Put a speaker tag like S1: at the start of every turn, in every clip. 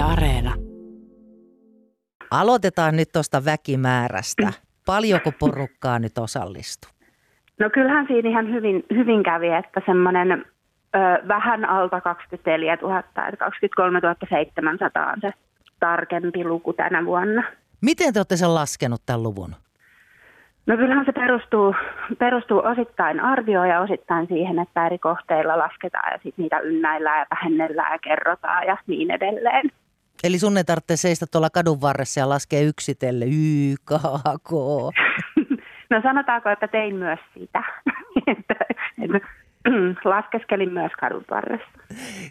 S1: Yle Areena.
S2: Aloitetaan nyt tuosta väkimäärästä. Paljonko porukkaa nyt osallistuu?
S3: No kyllähän siinä ihan hyvin, hyvin kävi, että semmoinen vähän alta 24 000, että 23 700 on se tarkempi luku tänä vuonna.
S2: Miten te olette sen laskenut tämän luvun?
S3: No kyllähän se perustuu, perustuu osittain arvioon ja osittain siihen, että eri kohteilla lasketaan ja sitten niitä ynnäillään ja vähennellään ja kerrotaan ja niin edelleen.
S2: Eli sun ei tarvitse seistä tuolla kadun varressa ja laskea yksitelle Y, K, K.
S3: No sanotaanko, että tein myös sitä. Laskeskelin myös kadun varressa.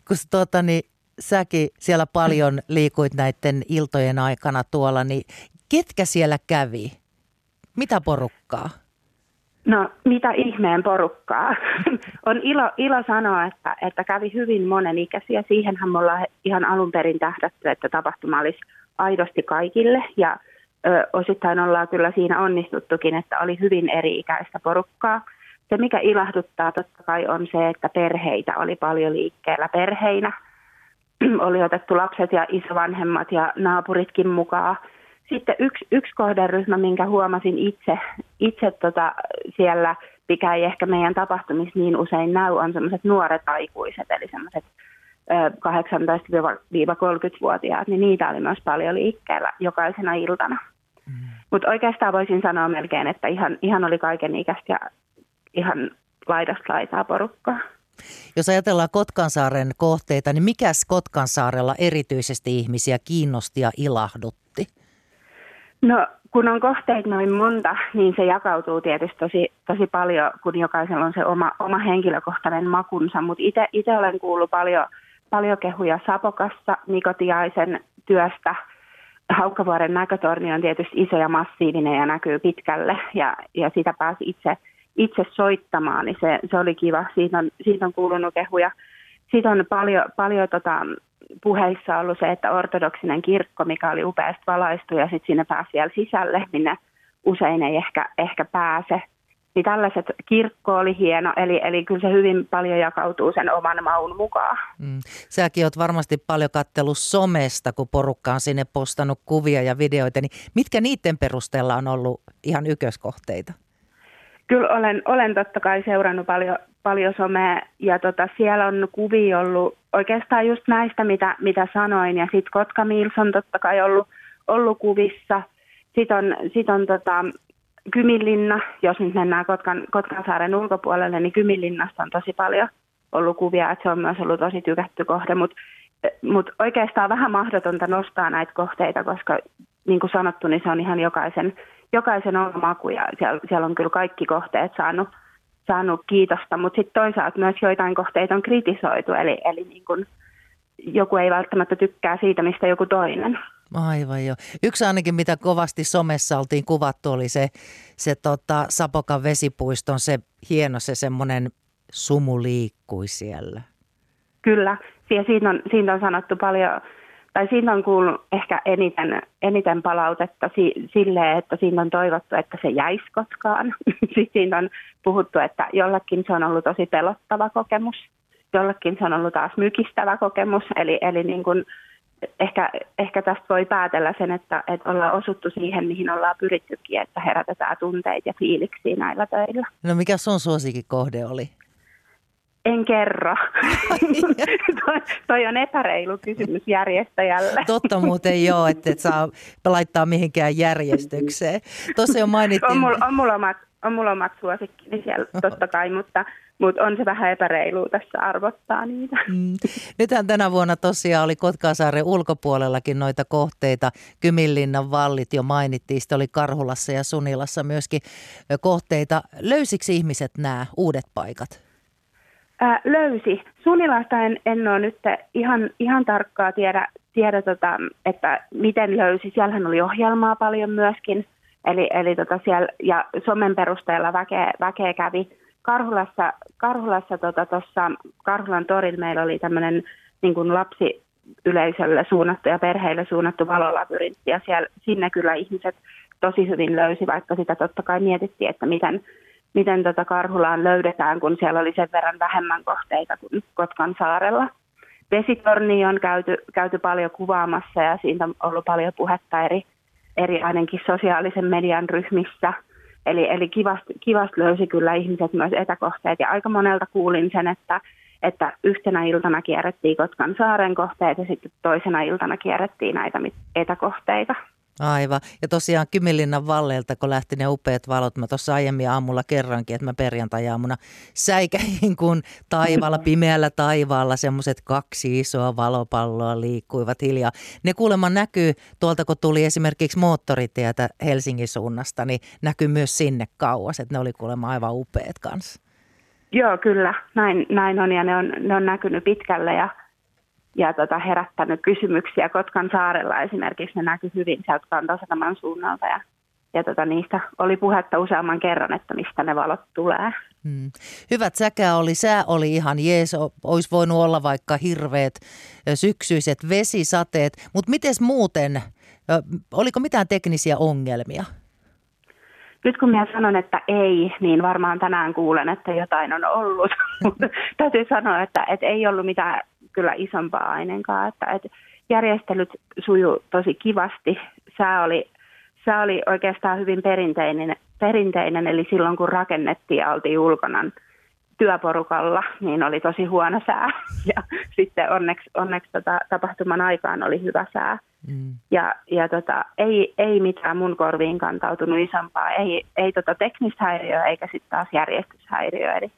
S2: Kun tuota, niin, säkin siellä paljon liikuit näiden iltojen aikana tuolla, niin ketkä siellä kävi? Mitä porukkaa?
S3: No mitä ihmeen porukkaa. on ilo, ilo sanoa, että, että kävi hyvin monenikäisiä. Siihenhän me ollaan ihan alun perin tähdätty, että tapahtuma olisi aidosti kaikille. Ja ö, osittain ollaan kyllä siinä onnistuttukin, että oli hyvin eri-ikäistä porukkaa. Se, mikä ilahduttaa totta kai on se, että perheitä oli paljon liikkeellä perheinä. oli otettu lapset ja isovanhemmat ja naapuritkin mukaan – sitten yksi, yksi kohderyhmä, minkä huomasin itse, itse tota siellä, mikä ei ehkä meidän tapahtumissa niin usein näy, on sellaiset nuoret aikuiset, eli sellaiset 18-30-vuotiaat, niin niitä oli myös paljon liikkeellä jokaisena iltana. Mm. Mutta oikeastaan voisin sanoa melkein, että ihan, ihan oli kaiken ikäistä ja ihan laidasta laitaa porukkaa.
S2: Jos ajatellaan Kotkansaaren kohteita, niin mikäs Kotkansaarella erityisesti ihmisiä kiinnosti ja ilahdutti?
S3: No kun on kohteita noin monta, niin se jakautuu tietysti tosi, tosi paljon, kun jokaisella on se oma, oma henkilökohtainen makunsa. Mutta itse olen kuullut paljon, paljon kehuja Sapokassa, Nikotiaisen työstä. Haukkavuoren näkötorni on tietysti iso ja massiivinen ja näkyy pitkälle ja, ja sitä pääsi itse, itse soittamaan, niin se, se oli kiva. Siitä on, siitä on kuulunut kehuja. Siitä on paljon, paljon tota, puheissa ollut se, että ortodoksinen kirkko, mikä oli upeasti valaistu ja sitten sinne pääsi vielä sisälle, minne usein ei ehkä, ehkä pääse. Niin tällaiset kirkko oli hieno, eli, eli kyllä se hyvin paljon jakautuu sen oman maun mukaan. Mm.
S2: Säkin oot varmasti paljon kattellut somesta, kun porukka on sinne postannut kuvia ja videoita, niin mitkä niiden perusteella on ollut ihan ykköskohteita?
S3: Kyllä olen, olen totta kai seurannut paljon, paljon somea ja tota, siellä on kuvia ollut oikeastaan just näistä, mitä, mitä sanoin. Ja sitten Kotka Mills on totta kai ollut, ollut kuvissa. Sitten on, sit on tota, Kyminlinna, jos nyt mennään Kotkan, Kotkansaaren ulkopuolelle, niin Kyminlinnasta on tosi paljon ollut kuvia, että se on myös ollut tosi tykätty kohde, mutta mut oikeastaan vähän mahdotonta nostaa näitä kohteita, koska niin kuin sanottu, niin se on ihan jokaisen, jokaisen oma maku ja siellä, siellä on kyllä kaikki kohteet saanut, saanut kiitosta, mutta sitten toisaalta myös joitain kohteita on kritisoitu, eli, eli niin kun joku ei välttämättä tykkää siitä, mistä joku toinen.
S2: Aivan jo. Yksi ainakin, mitä kovasti somessa oltiin kuvattu, oli se, se tota, Sapokan vesipuiston se hieno se semmoinen sumu liikkui siellä.
S3: Kyllä, ja siinä on, siinä on sanottu paljon tai siinä on kuullut ehkä eniten, eniten palautetta si, silleen, että siinä on toivottu, että se jäisi koskaan. Sitten siinä on puhuttu, että jollekin se on ollut tosi pelottava kokemus, jollekin se on ollut taas mykistävä kokemus. Eli, eli niin kuin ehkä, ehkä tästä voi päätellä sen, että, että ollaan osuttu siihen, mihin ollaan pyrittykin, että herätetään tunteita ja fiiliksiä näillä töillä.
S2: No mikä sun suosikkikohde oli?
S3: En kerro. toi, toi on epäreilu kysymys järjestäjälle.
S2: Totta muuten joo, että et saa laittaa mihinkään järjestykseen. Tuossa jo mainittiin.
S3: On mulla, on mulla omat, on mulla omat suosikkini siellä totta kai, mutta, mutta on se vähän epäreilu tässä arvottaa niitä. Mm.
S2: Nythän tänä vuonna tosiaan oli Kotkasaaren ulkopuolellakin noita kohteita. Kyminlinnan vallit jo mainittiin, sitten oli Karhulassa ja Sunilassa myöskin kohteita. Löysiksi ihmiset nämä uudet paikat?
S3: Ää, löysi. Sunilasta en, en ole nyt ihan, ihan tarkkaa tiedä, tiedä tota, että miten löysi. Siellähän oli ohjelmaa paljon myöskin. Eli, eli tota siellä, ja somen perusteella väkeä, väkeä kävi. Karhulassa, Karhulassa tota, tossa, Karhulan torilla meillä oli tämmöinen niin kuin lapsi yleisölle suunnattu ja perheille suunnattu valolabyrintti. Ja siellä, sinne kyllä ihmiset tosi hyvin löysi, vaikka sitä totta kai mietittiin, että miten, miten tota Karhulaan löydetään, kun siellä oli sen verran vähemmän kohteita kuin Kotkan saarella. vesitorni on käyty, käyty paljon kuvaamassa ja siitä on ollut paljon puhetta eri, eri ainakin sosiaalisen median ryhmissä. Eli, eli kivasti, kivasti löysi kyllä ihmiset myös etäkohteet ja aika monelta kuulin sen, että, että yhtenä iltana kierrettiin Kotkan saaren kohteet ja sitten toisena iltana kierrettiin näitä etäkohteita.
S2: Aivan. Ja tosiaan Kymilinnan valleilta, kun lähti ne upeat valot, mä tuossa aiemmin aamulla kerrankin, että mä perjantai-aamuna säikäin, kun taivaalla, pimeällä taivaalla semmoiset kaksi isoa valopalloa liikkuivat hiljaa. Ne kuulemma näkyy tuolta, kun tuli esimerkiksi moottoritietä Helsingin suunnasta, niin näkyy myös sinne kauas, että ne oli kuulemma aivan upeat kanssa.
S3: Joo, kyllä. Näin, näin on ja ne on, ne on näkynyt pitkälle ja ja tota, herättänyt kysymyksiä Kotkan saarella esimerkiksi. Ne näkyi hyvin sieltä kantasataman suunnalta ja, ja tota, niistä oli puhetta useamman kerran, että mistä ne valot tulee. Hmm.
S2: Hyvät säkä oli, sää oli ihan jees, olisi voinut olla vaikka hirveät syksyiset vesisateet, mutta miten muuten, oliko mitään teknisiä ongelmia?
S3: Nyt kun minä sanon, että ei, niin varmaan tänään kuulen, että jotain on ollut. täytyy sanoa, että, että ei ollut mitään kyllä isompaa ainenkaan. Että, että järjestelyt suju tosi kivasti. Sää oli, sää oli oikeastaan hyvin perinteinen, perinteinen, eli silloin kun rakennettiin ja oltiin ulkona työporukalla, niin oli tosi huono sää. Ja sitten onneksi, onneksi tota, tapahtuman aikaan oli hyvä sää. Mm. Ja, ja tota, ei, ei mitään mun korviin kantautunut isompaa, ei, ei tota teknistä häiriöä eikä sitten taas järjestyshäiriöä. Eli,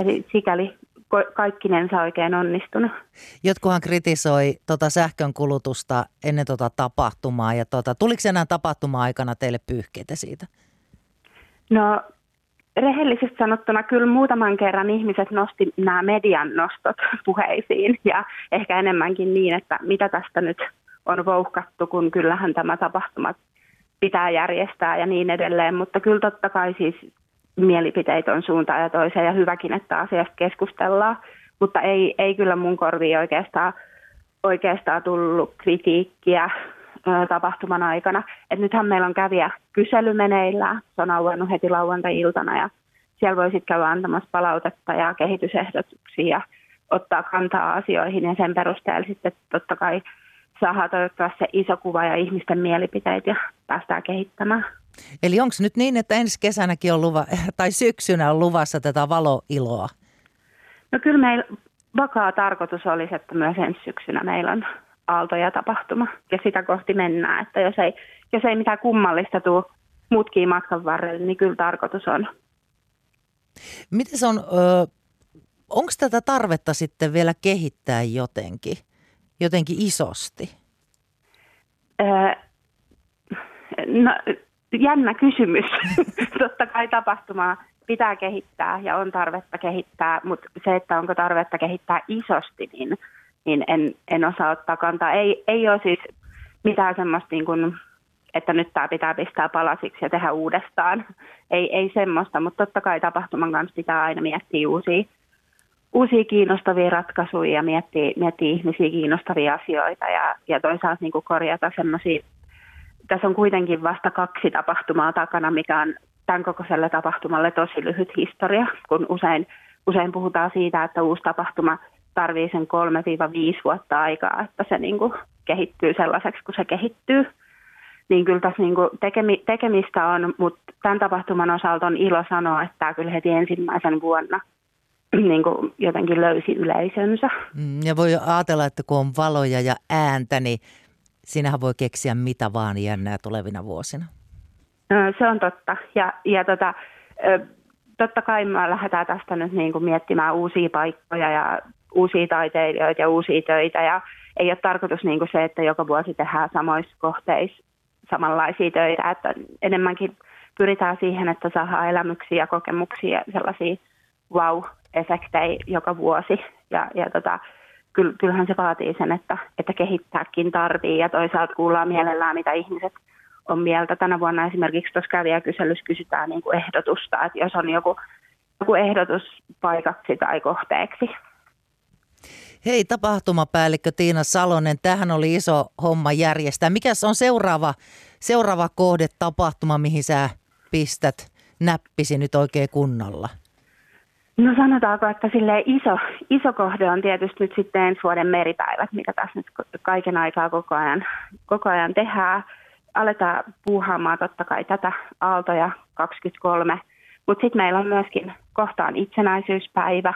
S3: eli sikäli kaikkinensa oikein onnistunut.
S2: Jotkuhan kritisoi tota sähkön kulutusta ennen tota tapahtumaa ja tota, tuliko enää tapahtuma-aikana teille pyyhkeitä siitä?
S3: No rehellisesti sanottuna kyllä muutaman kerran ihmiset nosti nämä median nostot puheisiin ja ehkä enemmänkin niin, että mitä tästä nyt on vouhkattu, kun kyllähän tämä tapahtuma pitää järjestää ja niin edelleen, mutta kyllä totta kai siis mielipiteitä on suuntaan ja toiseen ja hyväkin, että asiasta keskustellaan, mutta ei, ei kyllä mun korviin oikeastaan, oikeastaan tullut kritiikkiä tapahtuman aikana. Et nythän meillä on kävijä kysely meneillään, se on auennut heti lauantai-iltana ja siellä voi sitten käydä antamassa palautetta ja kehitysehdotuksia ja ottaa kantaa asioihin ja sen perusteella sitten totta kai saadaan toivottavasti se iso kuva ja ihmisten mielipiteitä ja päästään kehittämään.
S2: Eli onko nyt niin, että ensi kesänäkin on luva, tai syksynä on luvassa tätä valoiloa?
S3: No kyllä meillä vakaa tarkoitus olisi, että myös ensi syksynä meillä on aaltoja tapahtuma. Ja sitä kohti mennään, että jos ei, jos ei mitään kummallista tule mutkiin matkan varrelle, niin kyllä tarkoitus on.
S2: Miten se on, onko tätä tarvetta sitten vielä kehittää jotenkin, jotenkin isosti? Öö,
S3: no jännä kysymys. Totta kai tapahtumaa pitää kehittää ja on tarvetta kehittää, mutta se, että onko tarvetta kehittää isosti, niin, niin en, en osaa ottaa kantaa. Ei, ei ole siis mitään semmoista, niin kuin, että nyt tämä pitää pistää palasiksi ja tehdä uudestaan. Ei, ei semmoista, mutta totta kai tapahtuman kanssa pitää aina miettiä uusia, uusia kiinnostavia ratkaisuja ja miettiä, miettiä ihmisiä kiinnostavia asioita ja, ja toisaalta niin kuin korjata semmoisia tässä on kuitenkin vasta kaksi tapahtumaa takana, mikä on tämän kokoiselle tapahtumalle tosi lyhyt historia, kun usein, usein puhutaan siitä, että uusi tapahtuma tarvii sen 3-5 vuotta aikaa, että se niin kuin kehittyy sellaiseksi, kun se kehittyy. Niin kyllä tässä niin kuin tekemi, tekemistä on, mutta tämän tapahtuman osalta on ilo sanoa, että tämä kyllä heti ensimmäisen vuonna niin kuin jotenkin löysi yleisönsä.
S2: Mm, ja voi ajatella, että kun on valoja ja ääntä, niin Siinähän voi keksiä mitä vaan jännää tulevina vuosina.
S3: Se on totta. Ja, ja tota, totta kai me lähdetään tästä nyt niin kuin miettimään uusia paikkoja ja uusia taiteilijoita ja uusia töitä. Ja ei ole tarkoitus niin kuin se, että joka vuosi tehdään samoissa kohteissa samanlaisia töitä. Että enemmänkin pyritään siihen, että saadaan elämyksiä ja kokemuksia ja sellaisia wow-efektejä joka vuosi. Ja, ja tota, kyllähän se vaatii sen, että, että kehittääkin tarvii ja toisaalta kuullaan mielellään, mitä ihmiset on mieltä. Tänä vuonna esimerkiksi tuossa kävijäkyselyssä kysytään niin kuin ehdotusta, että jos on joku, joku ehdotus paikaksi tai kohteeksi.
S2: Hei tapahtumapäällikkö Tiina Salonen, tähän oli iso homma järjestää. Mikä on seuraava, seuraava kohde tapahtuma, mihin sä pistät näppisi nyt oikein kunnolla?
S3: No sanotaanko, että sille iso, iso kohde on tietysti nyt sitten ensi vuoden meripäivät, mikä tässä nyt kaiken aikaa koko ajan, koko ajan tehdään. Aletaan puuhaamaan totta kai tätä Aaltoja 23, mutta sitten meillä on myöskin kohtaan itsenäisyyspäivä,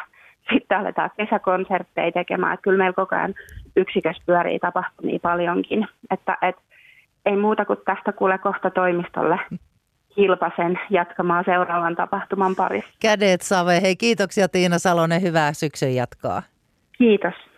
S3: sitten aletaan kesäkonsertteja tekemään, kyllä meillä koko ajan yksikössä pyörii tapahtumia paljonkin, että et, ei muuta kuin tästä kuule kohta toimistolle Hilpasen jatkamaan seuraavan tapahtuman parissa.
S2: Kädet save. Hei kiitoksia Tiina Salonen, hyvää syksyn jatkoa.
S3: Kiitos.